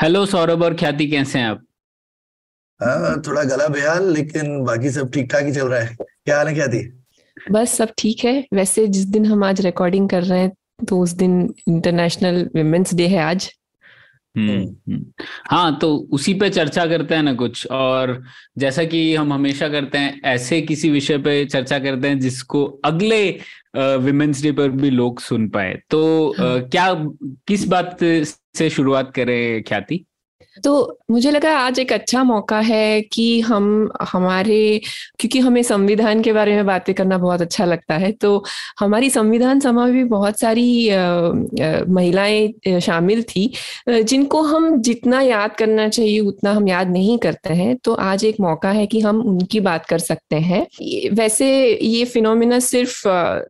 Hello Saurabh और ख्याति कैसे हैं आप? हाँ थोड़ा गला बेहाल लेकिन बाकी सब ठीक ठाक ही चल रहा है। क्या हाल है क्या थी बस सब ठीक है। वैसे जिस दिन हम आज रिकॉर्डिंग कर रहे हैं तो उस दिन इंटरनेशनल विमेंस डे है आज। हम्म हम्म। हाँ तो उसी पे चर्चा करते हैं ना कुछ और जैसा कि हम हमेशा करते हैं ऐसे किसी विषय पे चर्चा करते हैं जिसको अगले विमेंस डे पर भी लोग सुन पाए। तो हाँ। क्या किस बात से शुरुआत करें ख्याति। तो मुझे लगा आज एक अच्छा मौका है कि हम, हमारे, क्योंकि हमें संविधान के बारे में बातें करना बहुत अच्छा लगता है तो हमारी संविधान सभा में भी बहुत सारी महिलाएँ शामिल थी जिनको हम जितना याद करना चाहिए, उतना हम याद नहीं करते हैं तो आज एक मौका है कि हम उनकी बात कर सकते हैं। वैसे ये फिनोमिना सिर्फ़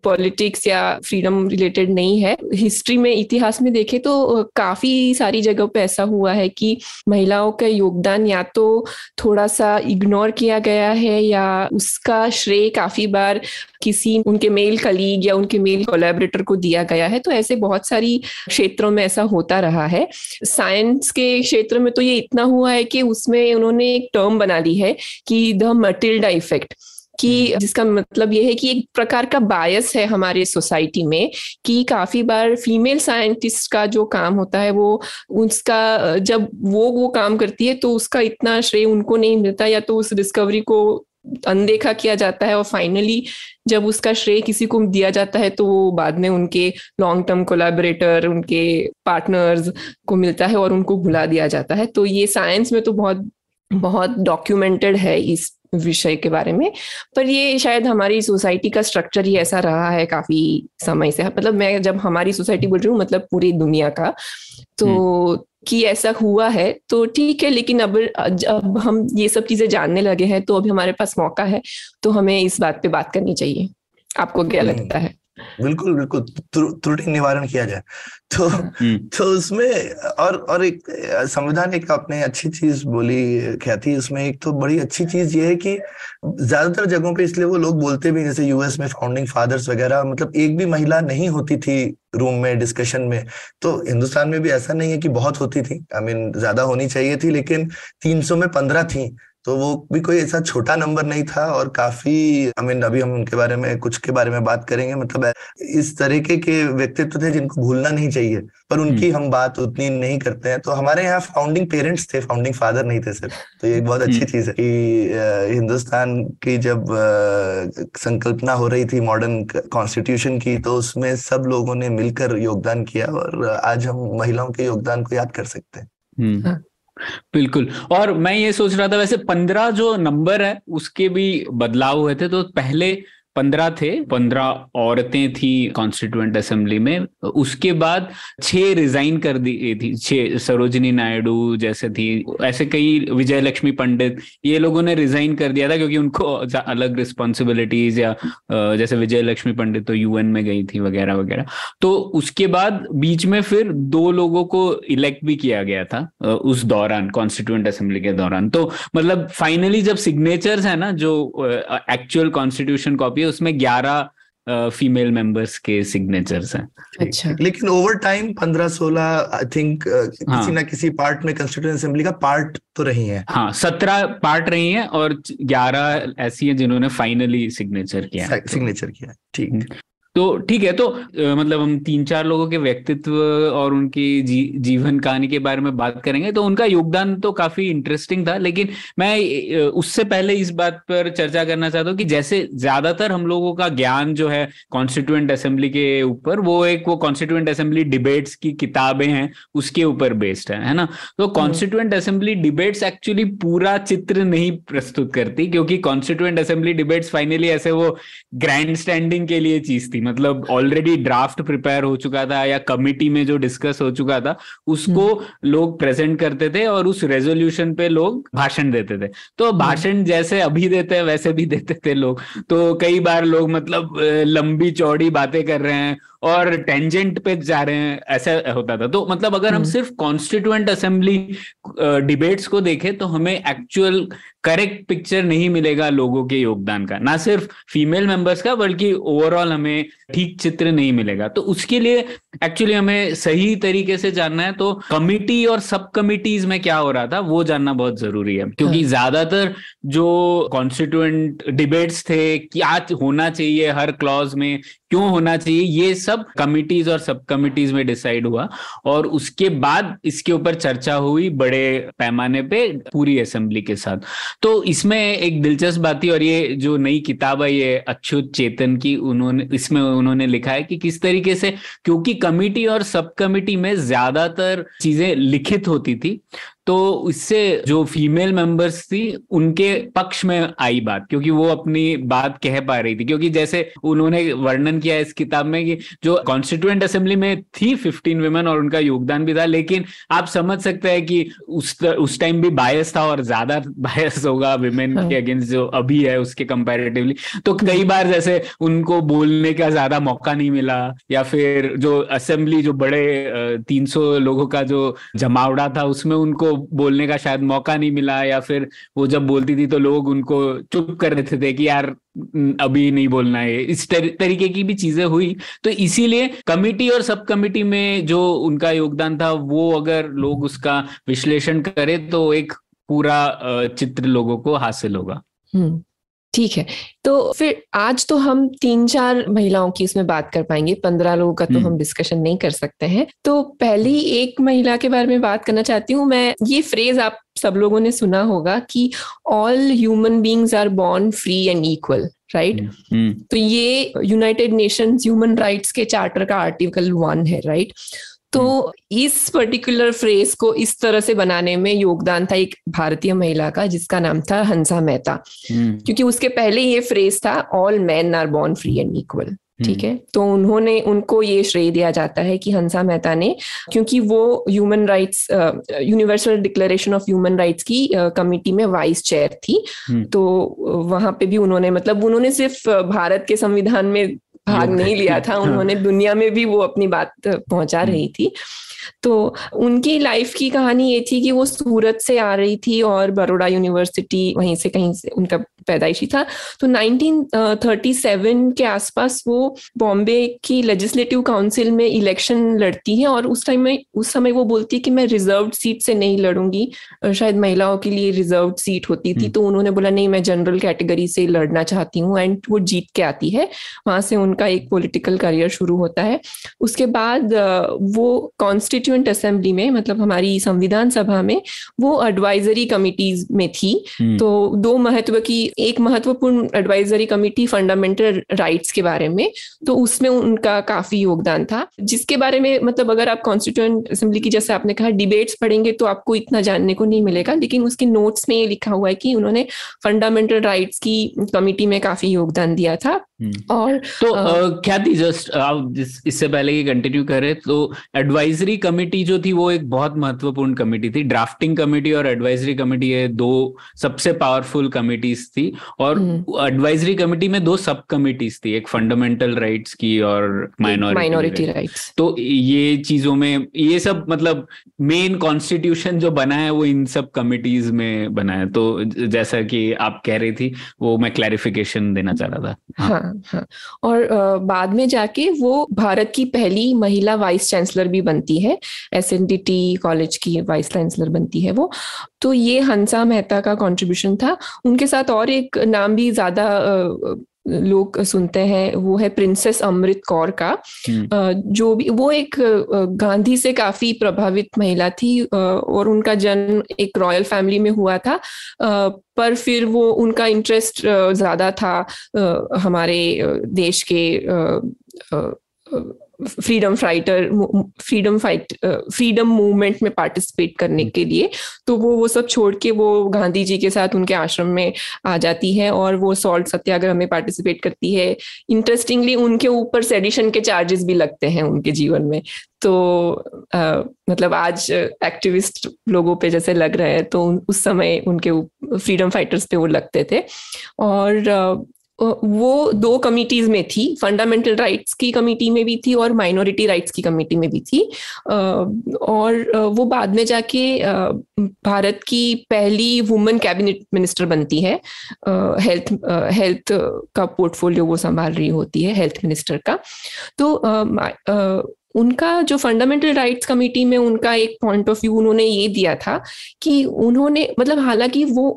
पॉलिटिक्स या फ्रीडम रिलेटेड नहीं है। हिस्ट्री में, इतिहास में देखें तो काफ़ी सारी जगह पे ऐसा हुआ है कि महिलाओं का योगदान या तो थोड़ा सा इग्नोर किया गया है या उसका श्रेय काफ़ी बार किसी उनके मेल कलीग या उनके मेल कोलेबरेटर को दिया गया है। तो ऐसे बहुत सारी क्षेत्रों में ऐसा होता रहा है। साइंस के क्षेत्र में तो ये इतना हुआ है कि उसमें उन्होंने एक टर्म बना ली है कि द मटिल्डा इफ़ेक्ट कि जिसका मतलब ये है कि एक प्रकार का बायस है हमारे सोसाइटी में कि काफ़ी बार फीमेल साइंटिस्ट का जो काम होता है वो, उसका, जब वो वो काम करती है तो उसका इतना श्रेय उनको नहीं मिलता या तो उस डिस्कवरी को अनदेखा किया जाता है और फाइनली जब उसका श्रेय किसी को दिया जाता है तो वो बाद में उनके लॉन्ग टर्म कोलैबोरेटर उनके पार्टनर्स को मिलता है और उनको भुला दिया जाता है। तो ये साइंस में तो बहुत बहुत डॉक्यूमेंटेड है इस विषय के बारे में। पर ये शायद हमारी सोसाइटी का स्ट्रक्चर ही ऐसा रहा है काफ़ी समय से। मतलब मैं जब हमारी सोसाइटी बोल रही हूँ मतलब पूरी दुनिया का तो कि ऐसा हुआ है तो ठीक है लेकिन अब अब हम ये सब चीज़ें जानने लगे हैं तो अभी हमारे पास मौका है तो हमें इस बात पे बात करनी चाहिए। आपको क्या हम्म। लगता है? बिल्कुल बिल्कुल त्रु- त्रुटि निवारण किया जाए। तो हम्म। तो उसमें और और एक संविधान एक आपने अच्छी चीज़ बोली ख्याति उसमें एक तो बड़ी अच्छी चीज़ ये है कि ज़्यादातर जगहों पे इसलिए वो लोग बोलते भी जैसे यूएस में फाउंडिंग फादर्स वगैरह मतलब एक भी महिला नहीं होती थी रूम में डिस्कशन में। तो हिंदुस्तान में भी ऐसा नहीं है कि बहुत होती थी। आई मीन ज़्यादा होनी चाहिए थी लेकिन 300 में 15 थी। तो वो भी कोई ऐसा छोटा नंबर नहीं था और काफ़ी आई मीन अभी हम उनके बारे में कुछ के बारे में बात करेंगे मतलब इस तरीके के व्यक्तित्व थे जिनको भूलना नहीं चाहिए पर उनकी हम बात उतनी नहीं करते हैं। तो हमारे यहाँ फाउंडिंग पेरेंट्स थे फाउंडिंग फादर नहीं थे सिर्फ़। तो ये एक बहुत अच्छी चीज़ है कि हिंदुस्तान की जब संकल्पना हो रही थी मॉडर्न कॉन्स्टिट्यूशन की तो उसमें सब लोगों ने मिलकर योगदान किया और आज हम महिलाओं के योगदान को याद कर सकते हैं। हम्म। हाँ। बिल्कुल। और मैं ये सोच रहा था, वैसे पंद्रह जो नंबर है, उसके भी बदलाव हुए थे तो पहले पंद्रह थे, पंद्रह औरतें थी कॉन्स्टिट्यूएंट असेंबली में। उसके बाद छह रिजाइन कर दी थी, छह, सरोजिनी नायडू जैसे थी, ऐसे कई विजय लक्ष्मी पंडित, ये लोगों ने रिजाइन कर दिया था क्योंकि उनको अलग रिस्पॉन्सिबिलिटीज या जैसे विजय लक्ष्मी पंडित तो यूएन में गई थी वगैरह वगैरह। तो उसके बाद बीच में फिर दो लोगों को इलेक्ट भी किया गया था उस दौरान कॉन्स्टिट्यूएंट असेंबली के दौरान। तो मतलब फाइनली जब सिग्नेचर्स है ना, जो एक्चुअल कॉन्स्टिट्यूशन कॉपी है उसमें ग्यारह फीमेल मेंबर्स के सिग्नेचर्स हैं। अच्छा। लेकिन ओवर टाइम पंद्रह सोलह आई थिंक हाँ। किसी ना किसी पार्ट में कंस्टिट्यूएंट असेंबली का पार्ट तो रही है। हाँ सत्रह पार्ट रही है और ग्यारह ऐसी हैं जिन्होंने फाइनली सिग्नेचर किया। सिग्नेचर किया ठीक। तो ठीक है तो अ, मतलब हम तीन चार लोगों के व्यक्तित्व और उनकी जी, जीवन कहानी के बारे में बात करेंगे तो उनका योगदान तो काफ़ी इंटरेस्टिंग था लेकिन मैं उससे पहले इस बात पर चर्चा करना चाहता हूँ कि जैसे ज़्यादातर हम लोगों का ज्ञान जो है कॉन्स्टिट्यूएंट असेंबली के ऊपर वो एक वो कॉन्स्टिट्यूएंट असेंबली डिबेट्स की किताबें हैं उसके ऊपर बेस्ड है है ना? तो कॉन्स्टिट्यूएंट असेंबली डिबेट्स एक्चुअली पूरा चित्र नहीं प्रस्तुत करती क्योंकि कॉन्स्टिट्यूएंट असेंबली डिबेट्स फाइनली ऐसे वो ग्रैंड स्टैंडिंग के लिए चीज़ थी। थी मतलब ऑलरेडी ड्राफ्ट प्रिपेयर हो चुका था या कमिटी में जो डिस्कस हो चुका था उसको लोग प्रेजेंट करते थे और उस रेजोल्यूशन पे लोग भाषण देते थे। तो भाषण जैसे अभी देते हैं वैसे भी देते थे लोग। तो कई बार लोग मतलब लंबी चौड़ी बातें कर रहे हैं और टेंजेंट पे जा रहे हैं ऐसा होता था। तो मतलब अगर हम सिर्फ़ कॉन्स्टिट्यूएंट असेंबली डिबेट्स को देखें तो हमें एक्चुअल करेक्ट पिक्चर नहीं मिलेगा लोगों के योगदान का। ना सिर्फ़ फीमेल मेंबर्स का बल्कि ओवरऑल हमें ठीक चित्र नहीं मिलेगा। तो उसके लिए एक्चुअली हमें सही तरीके से जानना है तो कमिटी और सब कमिटीज में क्या हो रहा था वो जानना बहुत ज़रूरी है। क्योंकि हाँ। ज़्यादातर जो कॉन्स्टिट्यूएंट डिबेट्स थे क्या होना चाहिए हर क्लॉज में क्यों होना चाहिए ये सब कमिटीज और सब कमिटीज में डिसाइड हुआ। और उसके बाद इसके ऊपर चर्चा हुई बड़े पैमाने पे पूरी असेंबली के साथ। तो इसमें एक दिलचस्प बात थी और ये जो नई किताब है ये अच्युत चेतन की उन्होंने इसमें उन्होंने लिखा है कि किस तरीके से क्योंकि कमिटी और सब कमिटी में ज़्यादातर चीज़ें लिखित होती थी। तो इससे जो फीमेल मेंबर्स थी उनके पक्ष में आई बात क्योंकि वो अपनी बात कह पा रही थी क्योंकि जैसे उन्होंने वर्णन किया इस किताब में कि जो कॉन्स्टिट्यूएंट असेंबली में थी फिफ्टीन वुमेन और उनका योगदान भी था लेकिन आप समझ सकते हैं कि उस उस टाइम भी बायस था और ज़्यादा बायस होगा वुमेन हाँ। के अगेंस्ट जो अभी है उसके कंपेरेटिवली तो कई बार जैसे उनको बोलने का ज़्यादा मौका नहीं मिला या फिर जो असेंबली जो बड़े तीन सौ लोगों का जो जमावड़ा था उसमें उनको बोलने का शायद मौका नहीं मिला या फिर वो जब बोलती थी तो लोग उनको चुप कर देते थे कि यार अभी नहीं बोलना है। इस तर, तरीके की भी चीज़ें हुई। तो इसीलिए कमिटी और सब कमिटी में जो उनका योगदान था वो अगर लोग उसका विश्लेषण करें तो एक पूरा चित्र लोगों को हासिल होगा। हम्म। ठीक है। तो फिर आज तो हम तीन चार महिलाओं की इसमें बात कर पाएँगे पंद्रह लोगों का तो हम्म। हम डिस्कशन नहीं कर सकते हैं। तो पहली एक महिला के बारे में बात करना चाहती हूँ मैं ये फ्रेज आप सब लोगों ने सुना होगा कि all human beings are born free and equal right तो ये यूनाइटेड नेशंस ह्यूमन राइट्स के चार्टर का आर्टिकल वन है राइट तो हम्म। इस पर्टिकुलर फ्रेज को इस तरह से बनाने में योगदान था एक भारतीय महिला का जिसका नाम था हंसा मेहता हम्म। क्योंकि उसके पहले ये फ्रेज था all man are born free and equal ठीक है तो उन्होंने उनको ये श्रेय दिया जाता है कि हंसा मेहता ने क्योंकि वो human rights universal declaration of human rights की कमिटी में वाइस चेयर थी हम्म। तो वहाँ पे भी उन्होंने मतलब उन्होंने सिर्फ़ भारत के संविधान में भाग नहीं लिया था। उन्होंने दुनिया में भी वो अपनी बात पहुँचा रही थी। तो उनकी लाइफ की कहानी ये थी कि वो सूरत से आ रही थी और बड़ोड़ा यूनिवर्सिटी वहीं से कहीं से उनका पैदाइशी था। तो 1937 के आसपास वो बॉम्बे की लेजिस्लेटिव काउंसिल में इलेक्शन लड़ती है और उस टाइम में उस समय वो बोलती है कि मैं रिज़र्व सीट से नहीं लड़ूँगी। शायद महिलाओं के लिए रिज़र्व सीट होती थी। हम्म। तो उन्होंने बोला नहीं मैं जनरल कैटेगरी से लड़ना चाहती हूँ एंड वो जीत के आती है। वहाँ से उनका एक पॉलिटिकल करियर शुरू होता है। उसके बाद वो कॉन्स्टिट्यूंट असेंबली में मतलब हमारी संविधान सभा में वो एडवाइजरी कमिटीज में थी हम्म। तो दो महत्व की एक महत्वपूर्ण एडवाइजरी कमिटी फंडामेंटल राइट्स के बारे में तो उसमें उनका काफ़ी योगदान था जिसके बारे में मतलब अगर आप कॉन्स्टिट्यूंट असेंबली की जैसे आपने कहा डिबेट्स पढ़ेंगे तो आपको इतना जानने को नहीं मिलेगा लेकिन उसके नोट्स में ये लिखा हुआ है कि उन्होंने फंडामेंटल राइट्स की कमिटी में काफ़ी योगदान दिया था। और तो क्या थी जस्ट आप इससे पहले ये कंटिन्यू करें तो एडवाइजरी कमेटी जो थी वो एक बहुत महत्वपूर्ण कमेटी थी। ड्राफ्टिंग कमेटी और एडवाइजरी कमेटी ये दो सबसे पावरफुल कमेटीज थी। और एडवाइजरी हम्म। कमेटी में दो सब कमेटीज थी एक फंडामेंटल राइट्स की और माइनॉरिटी राइट्स तो ये चीज़ों में ये सब मतलब मेन कॉन्स्टिट्यूशन जो बना है वो इन सब कमिटीज में बना है। तो जैसा कि आप कह रही थी वो मैं क्लैरिफिकेशन देना चाह रहा था। हाँ हाँ और बाद में जाके वो भारत की पहली महिला वाइस चांसलर भी बनती है एस कॉलेज की वाइस चांसलर बनती है वो। तो ये हंसा मेहता का कंट्रीब्यूशन था। उनके साथ और एक नाम भी ज़्यादा लोग सुनते हैं वो है प्रिंसेस अमृत कौर का हम्म। जो भी वो एक गांधी से काफ़ी प्रभावित महिला थी और उनका जन्म एक रॉयल फैमिली में हुआ था पर फिर वो उनका इंटरेस्ट ज़्यादा था हमारे देश के freedom fighter freedom fight freedom movement में पार्टिसिपेट करने के लिए तो वो वो सब छोड़ के वो गांधी जी के साथ उनके आश्रम में आ जाती है और वो सॉल्ट सत्याग्रह में पार्टिसिपेट करती है। इंटरेस्टिंगली उनके ऊपर सेडिशन के चार्जेस भी लगते हैं उनके जीवन में। तो आ, मतलब आज एक्टिविस्ट लोगों पे जैसे लग रहे हैं तो उस समय उनके फ्रीडम फाइटर्स पे वो लगते थे। और वो दो कमिटीज में थी फंडामेंटल राइट्स की कमिटी में भी थी और माइनॉरिटी राइट्स की कमेटी में भी थी। और वो बाद में जाके भारत की पहली वुमेन कैबिनेट मिनिस्टर बनती है। हेल्थ हेल्थ का पोर्टफोलियो वो संभाल रही होती है हेल्थ मिनिस्टर का। तो उनका जो फंडामेंटल राइट्स कमेटी में उनका एक पॉइंट ऑफ़ व्यू उन्होंने ये दिया था कि उन्होंने मतलब हालाँकि वो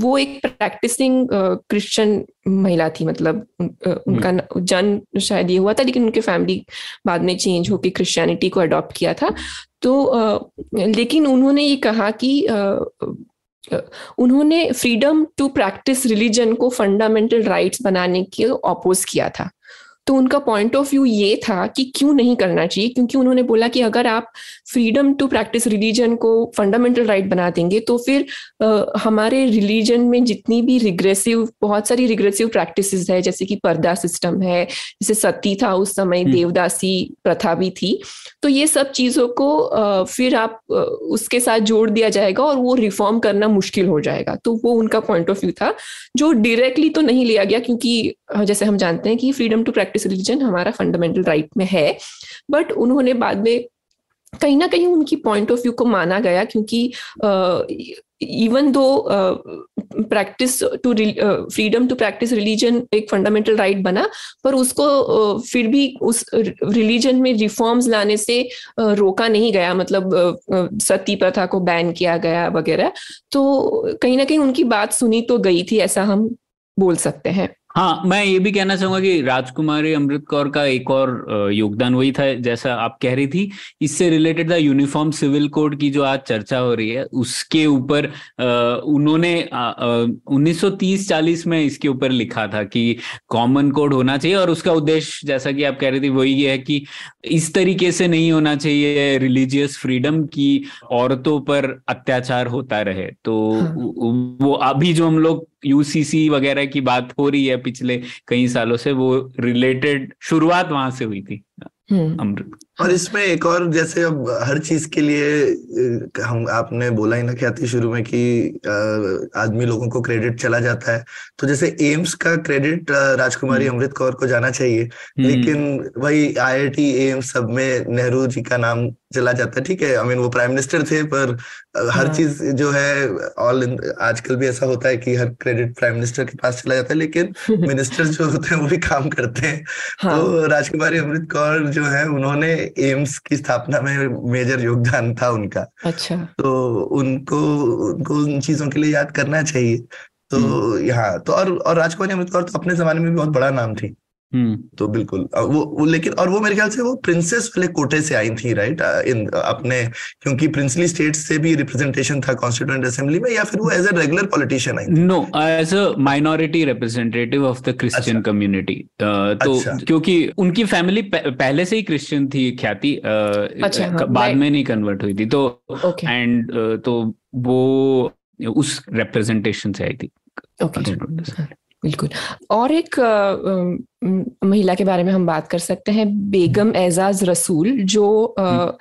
वो एक प्रैक्टिसिंग क्रिश्चियन महिला थी मतलब उनका हम्म। जन्म शायद ये हुआ था लेकिन उनके फैमिली बाद में चेंज होकर क्रिश्चियनिटी को अडॉप्ट किया था तो लेकिन उन्होंने ये कहा कि उन्होंने फ्रीडम टू प्रैक्टिस रिलीजन को फंडामेंटल राइट्स बनाने के ऑपोज किया था तो उनका पॉइंट ऑफ़ व्यू ये था कि क्यों नहीं करना चाहिए क्योंकि उन्होंने बोला कि अगर आप फ्रीडम टू प्रैक्टिस रिलीजन को फंडामेंटल राइट right बना देंगे तो फिर आ, हमारे रिलीजन में जितनी भी रिग्रेसिव बहुत सारी रिग्रेसिव प्रैक्टिसेस है जैसे कि पर्दा सिस्टम है जैसे सती था उस समय हम्म। देवदासी प्रथा भी थी तो ये सब चीज़ों को आ, फिर आप आ, उसके साथ जोड़ दिया जाएगा और वो रिफॉर्म करना मुश्किल हो जाएगा तो वो उनका पॉइंट ऑफ़ व्यू था जो डायरेक्टली तो नहीं लिया गया क्योंकि जैसे हम जानते हैं कि फ्रीडम टू प्रैक्टिस रिलीजन हमारा फंडामेंटल राइट में है बट उन्होंने बाद में कहीं ना कहीं उनकी पॉइंट ऑफ़ व्यू को माना गया क्योंकि even though practice to freedom to practice religion एक फंडामेंटल राइट right बना पर उसको uh, फिर भी उस रिलीजन में रिफॉर्म्स लाने से uh, रोका नहीं गया मतलब uh, सती प्रथा को बैन किया गया वगैरह तो कहीं ना कहीं उनकी बात सुनी तो गई थी ऐसा हम बोल सकते हैं। हाँ मैं ये भी कहना चाहूँगा कि राजकुमारी अमृत कौर का एक और योगदान वही था जैसा आप कह रही थी इससे रिलेटेड था यूनिफॉर्म सिविल कोड की जो आज चर्चा हो रही है उसके ऊपर उन्होंने 1930-40 में इसके ऊपर लिखा था कि कॉमन कोड होना चाहिए और उसका उद्देश्य जैसा कि आप कह रही थी वही ये है कि इस तरीके से नहीं होना चाहिए रिलीजियस फ्रीडम की औरतों पर अत्याचार होता रहे तो हाँ। वो अभी जो हम लोग यूसीसी वगैरह की बात हो रही है पिछले कई सालों से वो रिलेटेड शुरुआत वहाँ से हुई थी हम्म। अमृत और इसमें एक और जैसे अब हर चीज़ के लिए हम आपने बोला ही ना ख्याति शुरू में कि आदमी लोगों को क्रेडिट चला जाता है तो जैसे एम्स का क्रेडिट राजकुमारी हम्म। अमृत कौर को जाना चाहिए हम्म। लेकिन वही आईआईटी एम्स सब में नेहरू जी का नाम चला जाता है ठीक है आई मीन वो प्राइम मिनिस्टर थे पर हर हाँ। चीज़ जो है ऑल आजकल भी ऐसा होता है कि हर क्रेडिट प्राइम मिनिस्टर के पास चला जाता है लेकिन मिनिस्टर जो होते हैं वो भी काम करते हैं हाँ. तो राजकुमारी अमृत कौर जो है उन्होंने एम्स की स्थापना में मेजर योगदान था उनका अच्छा तो उनको उनको उन चीज़ों के लिए याद करना चाहिए तो हम्म। यहाँ तो और और राजकुमारी अमृत कौर तो अपने जमाने में भी बहुत बड़ा नाम थी। तो बिल्कुल। वो, वो लेकिन और वो मेरे ख्याल से वो प्रिंसेस वाले कोटे से आई थी राइट इन अपने क्योंकि प्रिंसली स्टेट से भी रिप्रेजेंटेशन था कॉन्स्टिट्यूंट असेंबली में या फिर वो as a regular politician I know as a minority representative of the Christian community तो अच्छा. क्योंकि उनकी फैमिली पहले से ही क्रिश्चियन थी ख्याति अच्छा, हाँ, बाद में नहीं कन्वर्ट हुई थी। तो एंड तो वो उस रिप्रेजेंटेशन से आई थी। बिल्कुल। और एक महिला के बारे में हम बात कर सकते हैं बेगम एजाज रसूल जो हम्म।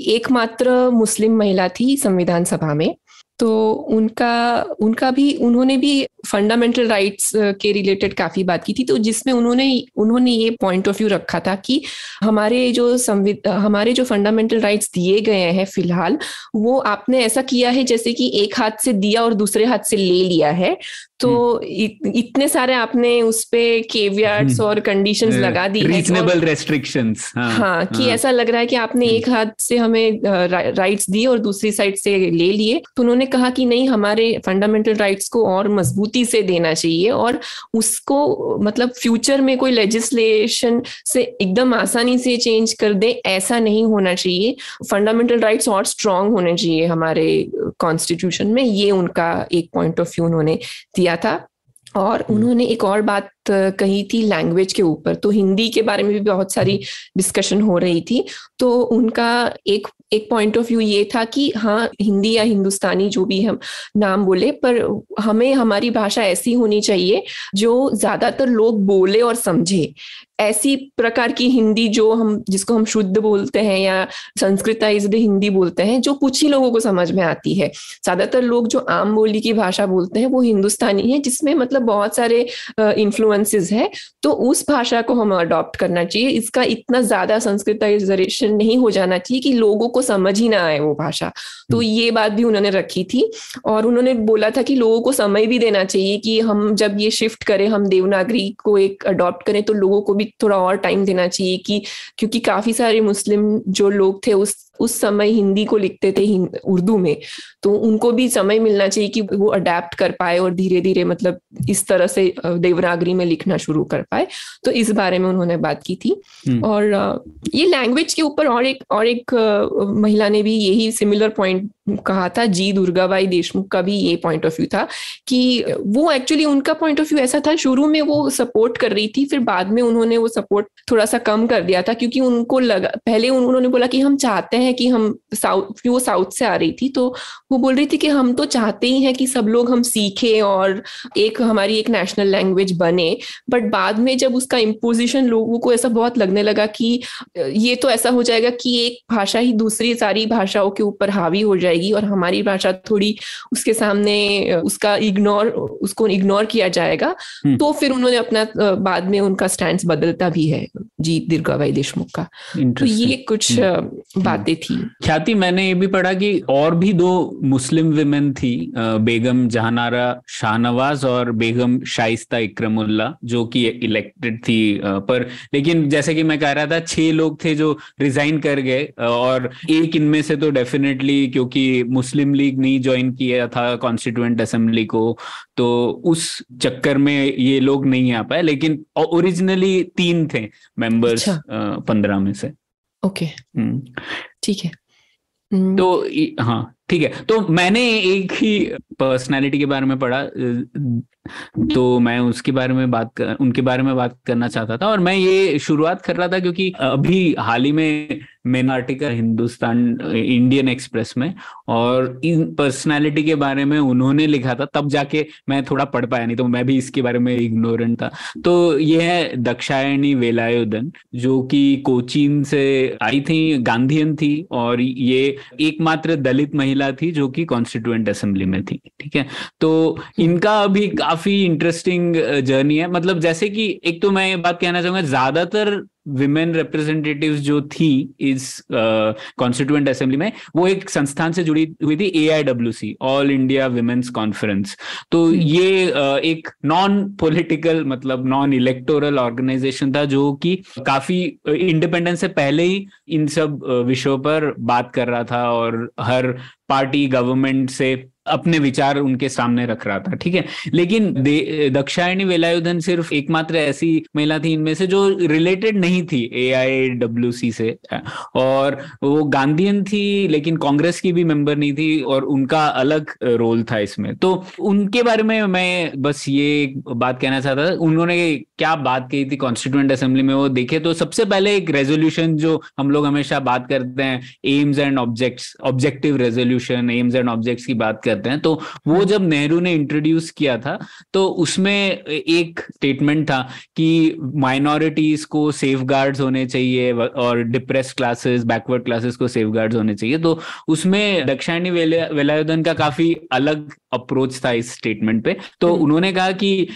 एकमात्र मुस्लिम महिला थी संविधान सभा में। तो उनका उनका भी उन्होंने भी फंडामेंटल राइट्स के रिलेटेड काफ़ी बात की थी तो जिसमें उन्होंने उन्होंने ये पॉइंट ऑफ़ व्यू रखा था कि हमारे जो संविध हमारे जो फंडामेंटल राइट्स दिए गए हैं फ़िलहाल वो आपने ऐसा किया है जैसे कि एक हाथ से दिया और दूसरे हाथ से ले लिया है तो हम्म। इतने सारे आपने उस पे केवियट्स हम्म। और कंडीशंस लगा दी रीजनेबल रेस्ट्रिक्शंस हाँ, हाँ कि हाँ. ऐसा लग रहा है कि आपने हम्म। एक हाथ से हमें राइट्स दिए और दूसरी साइड से ले लिए तो उन्होंने कहा कि नहीं हमारे फंडामेंटल राइट्स को और मजबूती से देना चाहिए और उसको मतलब फ्यूचर में कोई लेजिस्लेशन से एकदम आसानी से चेंज कर दे ऐसा नहीं होना चाहिए फंडामेंटल राइट्स और स्ट्रांग होने चाहिए हमारे कॉन्स्टिट्यूशन में ये उनका एक पॉइंट ऑफ़ व्यू उन्होंने दिया था और हम्म। उन्होंने एक और बात कही थी लैंग्वेज के ऊपर। तो हिंदी के बारे में भी बहुत सारी डिस्कशन हो रही थी। तो उनका एक एक पॉइंट ऑफ़ व्यू ये था कि हाँ हिंदी या हिंदुस्तानी जो भी हम नाम बोले, पर हमें, हमारी भाषा ऐसी होनी चाहिए जो ज़्यादातर लोग बोले और समझे। ऐसी प्रकार की हिंदी जो हम, जिसको हम शुद्ध बोलते हैं या संस्कृताइज्ड हिंदी बोलते हैं, जो कुछ ही लोगों को समझ में आती है। ज़्यादातर लोग जो आम बोली की भाषा बोलते हैं, वो हिंदुस्तानी है, जिसमें मतलब बहुत सारे इन्फ्लुएंसेस है तो उस भाषा को हम अडॉप्ट करना चाहिए। इसका इतना ज़्यादा संस्कृताइजेशन नहीं हो जाना चाहिए कि लोगों को समझ ही ना आए वो भाषा। तो हम्म। ये बात भी उन्होंने रखी थी और उन्होंने बोला था कि लोगों को समय भी देना चाहिए कि हम जब ये शिफ्ट करें हम देवनागरी को एक अडॉप्ट करें तो लोगों को भी थोड़ा और टाइम देना चाहिए कि क्योंकि काफ़ी सारे मुस्लिम जो लोग थे उस उस समय हिंदी को लिखते थे उर्दू में। तो उनको भी समय मिलना चाहिए कि वो अडेप्ट कर पाए और धीरे धीरे मतलब इस तरह से देवनागरी में लिखना शुरू कर पाए। तो इस बारे में उन्होंने बात की थी। हम्म। और ये लैंग्वेज के ऊपर और एक और एक महिला ने भी यही सिमिलर पॉइंट कहा था जी दुर्गाबाई देशमुख का भी ये पॉइंट ऑफ़ व्यू था कि वो एक्चुअली उनका पॉइंट ऑफ़ व्यू ऐसा था शुरू में वो सपोर्ट कर रही थी फिर बाद में उन्होंने वो सपोर्ट थोड़ा सा कम कर दिया था क्योंकि उनको लगा पहले उन्होंने बोला कि हम चाहते हैं कि हम साउथ वो साउथ से आ रही थी तो वो बोल रही थी कि हम तो चाहते ही हैं कि सब लोग हम सीखे और एक हमारी एक नेशनल लैंग्वेज बने। बट बाद में जब उसका इम्पोजिशन लोगों को ऐसा बहुत लगने लगा कि ये तो ऐसा हो जाएगा कि एक भाषा ही दूसरी सारी भाषाओं के ऊपर हावी हो जाएगी और हमारी भाषा थोड़ी उसके सामने उसका इग्नोर उसको इग्नोर किया जाएगा हम्म। तो फिर उन्होंने अपना बाद में उनका स्टैंड बदलता भी है जी दीर्घाबाई देशमुख का। तो ये कुछ हम्म। बातें थी। ख्याति मैंने ये भी पढ़ा कि और भी दो मुस्लिम विमेन थी बेगम जहानारा शाहनवाज और बेगम शाइस्ता इक्रमुल्ला जो कि इलेक्टेड थी पर लेकिन जैसे कि मैं कह रहा था छह लोग थे जो रिजाइन कर गए और एक इनमें से तो डेफिनेटली क्योंकि मुस्लिम लीग नहीं ज्वाइन किया था कॉन्स्टिट्यूएंट असेंबली को तो उस चक्कर में ये लोग नहीं आ पाए लेकिन ओरिजिनली तीन थे। मेंबर्स अच्छा। पंद्रह में से ओके हम्म। ठीक है हम्म। तो हाँ ठीक है तो मैंने एक ही पर्सनालिटी के बारे में पढ़ा तो मैं उसके बारे में बात कर, उनके बारे में बात करना चाहता था और मैं ये शुरुआत कर रहा था क्योंकि अभी हाल ही में main article Hindustan Indian Express में और इन पर्सनालिटी के बारे में उन्होंने लिखा था तब जाके मैं थोड़ा पढ़ पाया नहीं तो मैं भी इसके बारे में इग्नोरेंट था। तो ये है दक्षायणी वेलायुधन जो कि कोचीन से आई थी गांधीयन थी और ये एकमात्र दलित महिला थी जो कि कॉन्स्टिट्यूएंट असेंबली में थी ठीक है? तो इनका अभी काफ़ी इंटरेस्टिंग जर्नी है मतलब जैसे कि एक तो मैं ये बात कहना चाहूँगा ज़्यादातर विमेन रिप्रेजेंटेटिव जो थी इस कॉन्स्टिट्यूएंट असेंबली में वो एक संस्थान से जुड़ी हुई थी a all India women's conference तो हम्म। ये uh, एक नॉन पॉलिटिकल मतलब नॉन इलेक्टोरल ऑर्गेनाइजेशन था जो कि काफ़ी इंडिपेंडेंस से पहले ही इन सब विषयों पर बात कर रहा था और हर पार्टी गवर्नमेंट से अपने विचार उनके सामने रख रहा था ठीक है? लेकिन दक्षायणी वेलायुधन सिर्फ़ एकमात्र ऐसी महिला थी इनमें से जो रिलेटेड नहीं थी ए आई डब्ल्यू सी से। और वो गांधीयन थी लेकिन कांग्रेस की भी मेंबर नहीं थी और उनका अलग रोल था इसमें। तो उनके बारे में मैं बस ये बात कहना चाहता था उन्होंने क्या बात कही थी कॉन्स्टिट्यूंट असेंबली में वो देखे तो सबसे पहले एक रेजोल्यूशन जो हम लोग हमेशा बात करते हैं aims and objects objective resolution aims and objects की बात करते हैं तो वो हाँ। जब नेहरू ने इंट्रोड्यूस किया था तो उसमें एक स्टेटमेंट था कि माइनॉरिटीज को सेफ़ होने चाहिए और डिप्रेस क्लासेस बैकवर्ड क्लासेस को सेफ़ होने चाहिए तो उसमें दक्षिणी वेलायुधन का काफ़ी अलग अप्रोच था इस स्टेटमेंट पे तो हम्म। उन्होंने कहा कि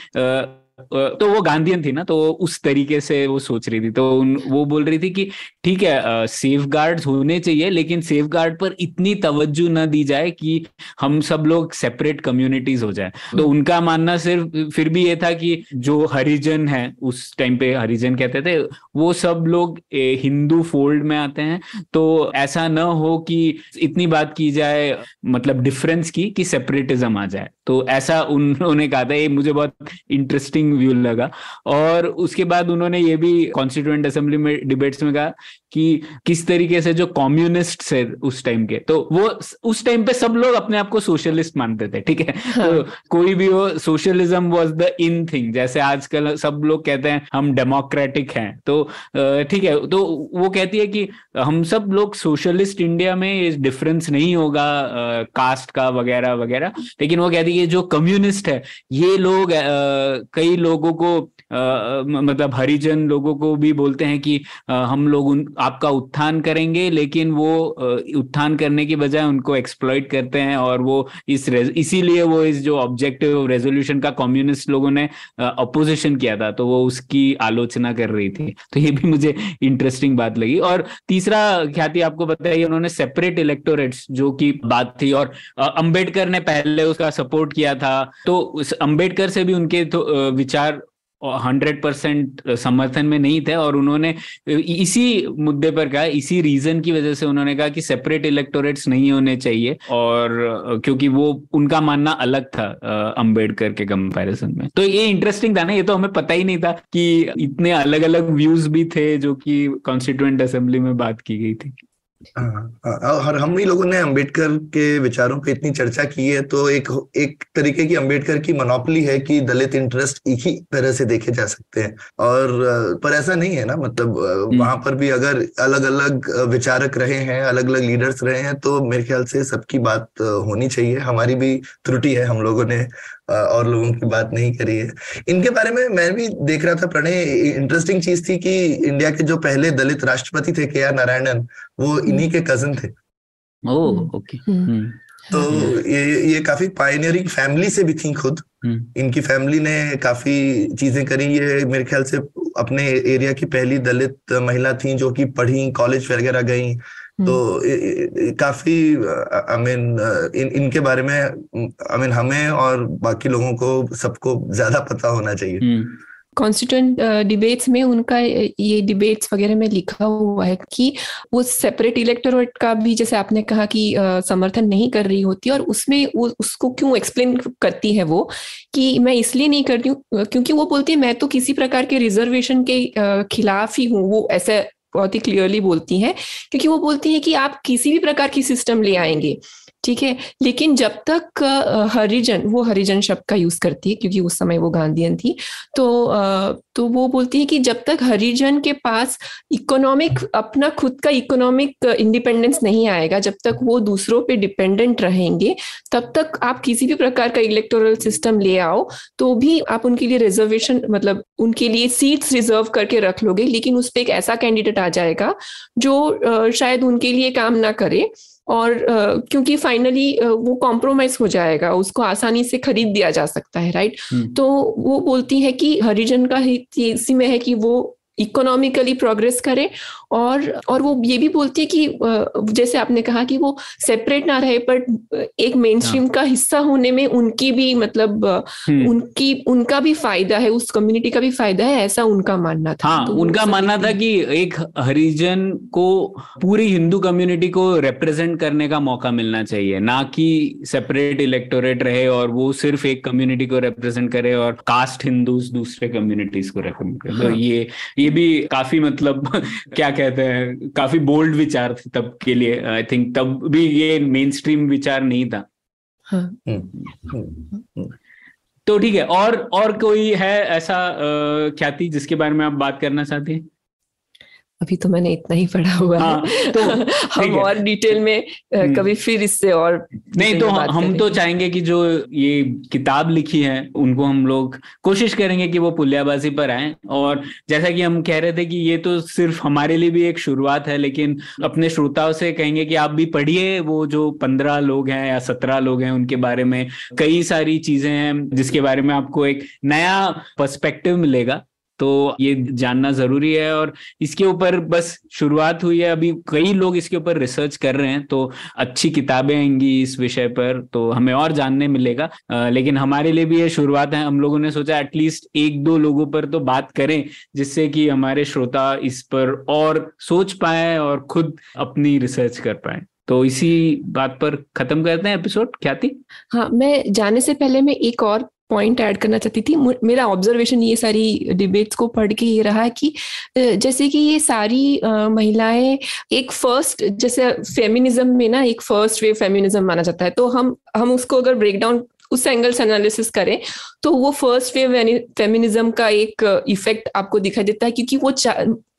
तो वो गांधीयन थी ना तो उस तरीके से वो सोच रही थी। तो उन, वो बोल रही थी कि ठीक है सेफ़ गार्ड होने चाहिए लेकिन सेफ़ गार्ड पर इतनी तवज्जो न दी जाए कि हम सब लोग सेपरेट कम्युनिटीज हो जाए। तो हम्म। उनका मानना सिर्फ़ फिर भी ये था कि जो हरिजन है उस टाइम पे हरिजन कहते थे वो सब लोग हिंदू फोल्ड में आते हैं। तो ऐसा ना हो कि इतनी बात की जाए मतलब डिफरेंस की कि सेपरेटिज्म आ जाए। तो ऐसा उन्होंने कहा था ये मुझे बहुत इंटरेस्टिंग व्यू लगा। और उसके बाद उन्होंने ये भी कॉन्स्टिट्यूएंट असेंबली में डिबेट्स में कहा कि किस तरीके से जो कम्युनिस्ट है उस टाइम के तो वो उस टाइम पे सब लोग अपने आप को सोशलिस्ट मानते थे ठीक है? हाँ. तो कोई भी हो socialism was the in thing जैसे आजकल सब लोग कहते हैं हम डेमोक्रेटिक हैं। तो ठीक है तो वो कहती है कि हम सब लोग सोशलिस्ट इंडिया में डिफरेंस नहीं होगा कास्ट का वगैरह वगैरह। लेकिन वो कहती है जो कम्युनिस्ट है ये लोग कई लोगों को आ, मतलब हरिजन लोगों को भी बोलते हैं कि आ, हम लोग उन आपका उत्थान करेंगे लेकिन वो उत्थान करने की बजाय उनको एक्सप्लॉइट करते हैं और वो इस इसीलिए वो इस जो ऑब्जेक्टिव रेजोल्यूशन का कम्युनिस्ट लोगों ने अपोजिशन किया था तो वो उसकी आलोचना कर रही थी। तो ये भी मुझे इंटरेस्टिंग बात लगी। और तीसरा ख्याति आपको बताइए उन्होंने सेपरेट इलेक्टोरेट्स जो की बात थी और अंबेडकर ने पहले उसका सपोर्ट किया था तो अंबेडकर से भी उनके तो विचार हंड्रेड परसेंट समर्थन में नहीं थे और उन्होंने इसी मुद्दे पर कहा, इसी रीजन की वजह से उन्होंने कहा कि सेपरेट इलेक्टोरेट्स नहीं होने चाहिए और क्योंकि वो, उनका मानना अलग था अंबेडकर के कंपैरिजन में। तो ये इंटरेस्टिंग था ना, ये तो हमें पता ही नहीं था कि इतने अलग अलग व्यूज़ भी थे जो कि कॉन्स्टिट्यूएंट असेंबली में बात की गई थी। और हम ही लोगों ने अंबेडकर के विचारों पे इतनी चर्चा की है तो एक एक तरीके की अंबेडकर की मनोपली है कि दलित इंटरेस्ट एक ही तरह से देखे जा सकते हैं और पर ऐसा नहीं है ना मतलब हम्म। वहाँ पर भी अगर अलग अलग विचारक रहे हैं अलग अलग लीडर्स रहे हैं तो मेरे ख्याल से सबकी बात होनी चाहिए हमारी भी त्रुटि है हम लोगों ने और लोगों की बात नहीं करी है। इनके बारे में मैं भी देख रहा था प्रणय इंटरेस्टिंग चीज़ थी कि इंडिया के जो पहले दलित राष्ट्रपति थे के आर नारायणन वो इन्हीं के कज़न थे। ओके हम्म। हम्म। तो ये ये काफ़ी पायनियरिंग फैमिली से भी थी खुद। हम्म। इनकी फैमिली ने काफ़ी चीज़ें करी। ये मेरे ख्याल से अपने एरिया की पहली दलित महिला थी जो कि पढ़ी कॉलेज वगैरह गई। तो हम्म। काफ़ी आई मीन इन इनके बारे में आई मीन हमें और बाकी लोगों को सबको ज़्यादा पता होना चाहिए कॉन्स्टिट्यूंट हम्म। डिबेट्स में उनका ये डिबेट्स वगैरह में लिखा हुआ है कि वो सेपरेट इलेक्टोरेट का भी जैसे आपने कहा कि समर्थन नहीं कर रही होती और उसमें वो उसको क्यों एक्सप्लेन करती है वो कि मैं इसलिए नहीं करती हूँ क्योंकि वो बोलती है मैं तो किसी प्रकार के रिजर्वेशन के खिलाफ ही हूँ वो ऐसे बहुत ही क्लियरली बोलती हैं, क्योंकि वो बोलती हैं कि आप किसी भी प्रकार की सिस्टम ले आएँगे। ठीक है? लेकिन जब तक हरिजन, वो हरिजन शब्द का यूज़ करती है, क्योंकि उस समय वो गांधीयन थी तो तो वो बोलती है कि जब तक हरिजन के पास इकोनॉमिक अपना खुद का इकोनॉमिक इंडिपेंडेंस नहीं आएगा, जब तक वो दूसरों पे डिपेंडेंट रहेंगे, तब तक आप किसी भी प्रकार का इलेक्टोरल सिस्टम ले आओ तो भी आप उनके लिए रिजर्वेशन मतलब उनके लिए सीट्स रिज़र्व करके रख लोगे, लेकिन उस पर एक ऐसा कैंडिडेट आ जाएगा, जो शायद उनके लिए काम ना करे और क्योंकि फाइनली वो कॉम्प्रोमाइज हो जाएगा उसको आसानी से खरीद दिया जा सकता है राइट हम्म। तो वो बोलती है कि हरिजन का हित इसी में है कि वो इकोनॉमिकली प्रोग्रेस करे और और वो ये भी बोलती है कि जैसे आपने कहा कि वो सेपरेट ना रहे पर एक मेन स्ट्रीम हाँ। का हिस्सा होने में उनकी भी मतलब हम्म। उनकी उनका भी फ़ायदा है उस कम्युनिटी का भी फ़ायदा है ऐसा उनका मानना था हाँ, तो उनका मानना था कि एक हरिजन को पूरी हिंदू कम्युनिटी को रिप्रेजेंट करने का मौका मिलना चाहिए ना कि सेपरेट इलेक्टोरेट रहे और वो सिर्फ़ एक कम्युनिटी को रिप्रेजेंट करे और कास्ट हिंदूज दूसरे कम्युनिटीज को रिप्रेजेंट करे तो हाँ। ये ये भी काफ़ी मतलब क्या कहते हैं काफ़ी बोल्ड विचार थे तब के लिए आई थिंक तब भी ये मेन स्ट्रीम विचार नहीं था। हाँ। हम्म, हम्म, हम्म, तो ठीक है और और कोई है ऐसा ख्याति जिसके बारे में आप बात करना चाहते हैं? अभी तो मैंने इतना ही पढ़ा हुआ हाँ, है। तो हम और डिटेल में हम्म। कभी फिर इससे और नहीं तो हम तो चाहेंगे कि जो ये किताब लिखी है उनको हम लोग कोशिश करेंगे कि वो पुलियाबाजी पर आए। और जैसा कि हम कह रहे थे कि ये तो सिर्फ़ हमारे लिए भी एक शुरुआत है लेकिन अपने श्रोताओं से कहेंगे कि आप भी पढ़िए वो जो पंद्रह लोग हैं या सत्रह लोग हैं उनके बारे में कई सारी चीज़ें हैं जिसके बारे में आपको एक नया पर्सपेक्टिव मिलेगा। तो ये जानना ज़रूरी है और इसके ऊपर बस शुरुआत हुई है। अभी कई लोग इसके ऊपर रिसर्च कर रहे हैं तो अच्छी किताबें आएँगी इस विषय पर तो हमें और जानने मिलेगा। आ, लेकिन हमारे लिए भी ये शुरुआत है। हम लोगों ने सोचा एटलीस्ट एक दो लोगों पर तो बात करें जिससे कि हमारे श्रोता इस पर और सोच पाए और खुद अपनी रिसर्च कर पाए। तो इसी बात पर खत्म करते हैं एपिसोड क्या थी? हाँ मैं जाने से पहले मैं एक और पॉइंट ऐड करना चाहती थी। मेरा ऑब्जर्वेशन ये सारी डिबेट्स को पढ़ के ये रहा कि जैसे कि ये सारी महिलाएँ एक फ़र्स्ट जैसे फेमिनिज्म में ना एक फ़र्स्ट वे फेमिनिज्म माना जाता है। तो हम हम उसको अगर ब्रेक डाउन उस एंगल से एनालिसिस करें तो वो फ़र्स्ट वेव फेमिनिज्म का एक इफ़ेक्ट आपको दिखाई देता है क्योंकि वो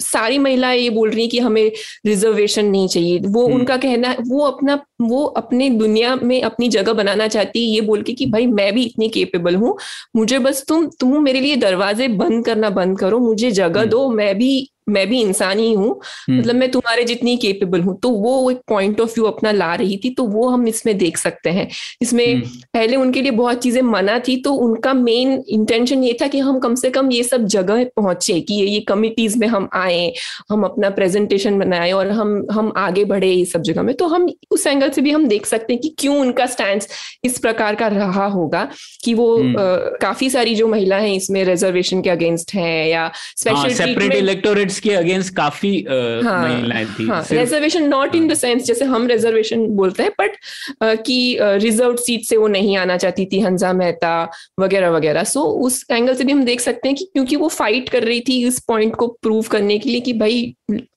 सारी महिलाएँ ये बोल रही हैं कि हमें रिजर्वेशन नहीं चाहिए वो हम्म। उनका कहना है वो अपना वो अपने दुनिया में अपनी जगह बनाना चाहती है ये बोल के कि भाई मैं भी इतनी केपेबल हूँ मुझे बस तुम तुम मेरे लिए दरवाजे बंद करना बंद करो मुझे जगह हम्म। दो मैं भी मैं भी इंसान ही हूँ हम्म। मतलब मैं तुम्हारे जितनी केपेबल हूँ तो वो एक पॉइंट ऑफ़ व्यू अपना ला रही थी तो वो हम इसमें देख सकते हैं इसमें हम्म। पहले उनके लिए बहुत चीज़ें मना थी तो उनका मेन इंटेंशन ये था कि हम कम से कम ये सब जगह पहुँचे कि ये ये कमिटीज में हम आए हम अपना प्रेजेंटेशन बनाए और हम हम आगे बढ़े ये सब जगह में तो हम उस एंगल से भी हम देख सकते हैं कि क्यों उनका स्टैंड इस प्रकार का रहा होगा कि वो आ, हम्म। काफ़ी सारी जो महिला है इसमें रिजर्वेशन के अगेंस्ट है या स्पेशल सेपरेट इलेक्टोरेट के अगेंस्ट काफ़ी हाँ, महिलाएँ थी। हाँ, reservation not in the sense जैसे हम रिजर्वेशन बोलते हैं बट कि रिज़र्व सीट से वो नहीं आना चाहती थी हंजा मेहता वगैरह वगैरह। सो उस एंगल से भी हम देख सकते हैं कि क्योंकि वो फाइट कर रही थी इस पॉइंट को प्रूव करने के लिए कि भाई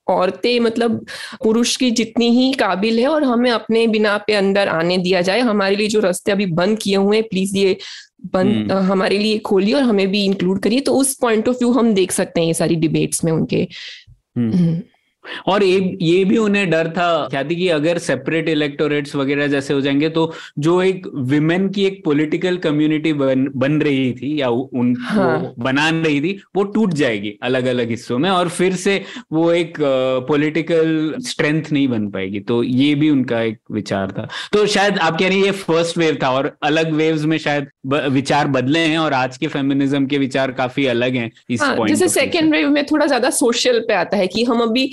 औरतें मतलब पुरुष की जितनी ही काबिल है और हमें अपने बिना पे अंदर आने दिया जाए। हमारे लिए जो रास्ते अभी बंद किए हुए हैं प्लीज़ ये बंद हम्म। हमारे लिए खोलिए और हमें भी इंक्लूड करिए तो उस पॉइंट ऑफ़ व्यू हम देख सकते हैं ये सारी डिबेट्स में उनके हम्म। हम्म। और ये ये भी उन्हें डर था क्या कि अगर सेपरेट इलेक्टोरेट्स वगैरह जैसे हो जाएँगे तो जो एक विमेन की एक पॉलिटिकल कम्युनिटी बन बन रही थी या उन हाँ. बना रही थी वो टूट जाएगी अलग अलग हिस्सों में और फिर से वो एक पॉलिटिकल स्ट्रेंथ नहीं बन पाएगी। तो ये भी उनका एक विचार था। तो शायद आप कह रहे हैं ये फ़र्स्ट वेव था और अलग वेव्स में शायद विचार बदले हैं और आज के फेमिनिज्म के विचार काफ़ी अलग हैं इस हाँ, जैसे सेकेंड वेव में थोड़ा ज़्यादा सोशल पे आता है कि हम अभी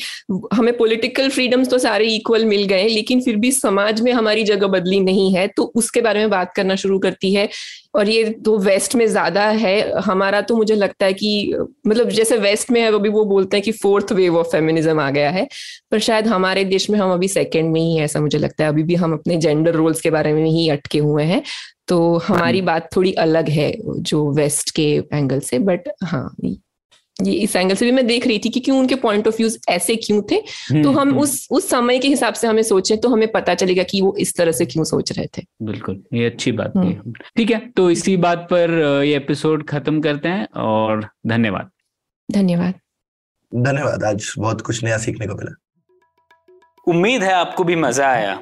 हमें पॉलिटिकल फ्रीडम्स तो सारे इक्वल मिल गए लेकिन फिर भी समाज में हमारी जगह बदली नहीं है तो उसके बारे में बात करना शुरू करती है। और ये तो वेस्ट में ज़्यादा है हमारा तो मुझे लगता है कि मतलब जैसे वेस्ट में है अभी वो बोलते हैं कि फोर्थ वेव ऑफ़ फेमिनिज्म आ गया है पर शायद हमारे देश में हम अभी सेकेंड में ही है ऐसा मुझे लगता है। अभी भी हम अपने जेंडर रोल्स के बारे में ही अटके हुए हैं तो हमारी बात थोड़ी अलग है जो वेस्ट के एंगल से बट हाँ ये इस एंगल से भी मैं देख रही थी कि क्यों उनके पॉइंट ऑफ़ व्यूज़ ऐसे क्यों थे? हम्म, तो हम हम्म। उस उस समय के हिसाब से हमें सोचे तो हमें पता चलेगा कि वो इस तरह से क्यों सोच रहे थे। बिल्कुल ये अच्छी बात है हम्म। ठीक है तो इसी बात पर ये एपिसोड खत्म करते हैं और धन्यवाद। धन्यवाद। धन्यवाद आज बहुत कुछ नया सीखने को मिला। उम्मीद है आपको भी मज़ा आया।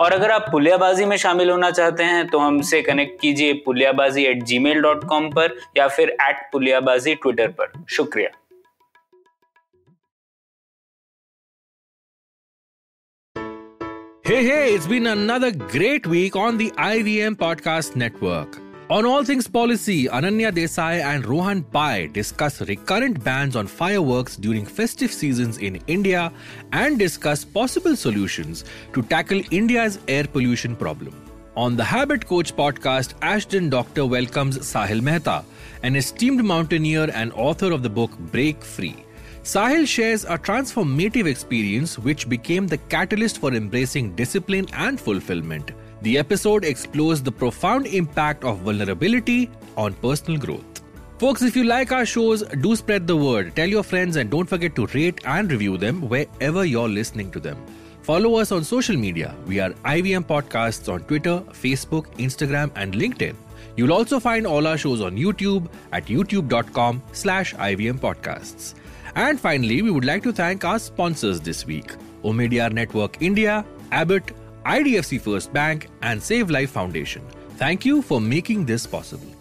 और अगर आप पुलियाबाजी में शामिल होना चाहते हैं तो हमसे कनेक्ट कीजिए Puliyabaazi at Gmail dot com पर या फिर एट पुलियाबाजी ट्विटर पर शुक्रिया Hey, hey, it's been another great week on the. On All Things Policy, Ananya Desai and Rohan Pai discuss recurrent bans on fireworks during festive seasons in India and discuss possible solutions to tackle India's air pollution problem. On the Habit Coach podcast, Ashton Doctor welcomes Sahil Mehta, an esteemed mountaineer and author of the book Break Free. Sahil shares a transformative experience which became the catalyst for embracing discipline and fulfillment. The episode explores the profound impact of vulnerability on personal growth. Folks, if you like our shows, do spread the word. Tell your friends and don't forget to rate and review them wherever you're listening to them. Follow us on social media. We are IVM Podcasts on Twitter, Facebook, Instagram, and LinkedIn. You'll also find all our shows on YouTube at youtube.com slash IVM Podcasts. And finally, we would like to thank our sponsors this week. Omidyar Network India, Abbott, IDFC First Bank, and Save Life Foundation. Thank you for making this possible.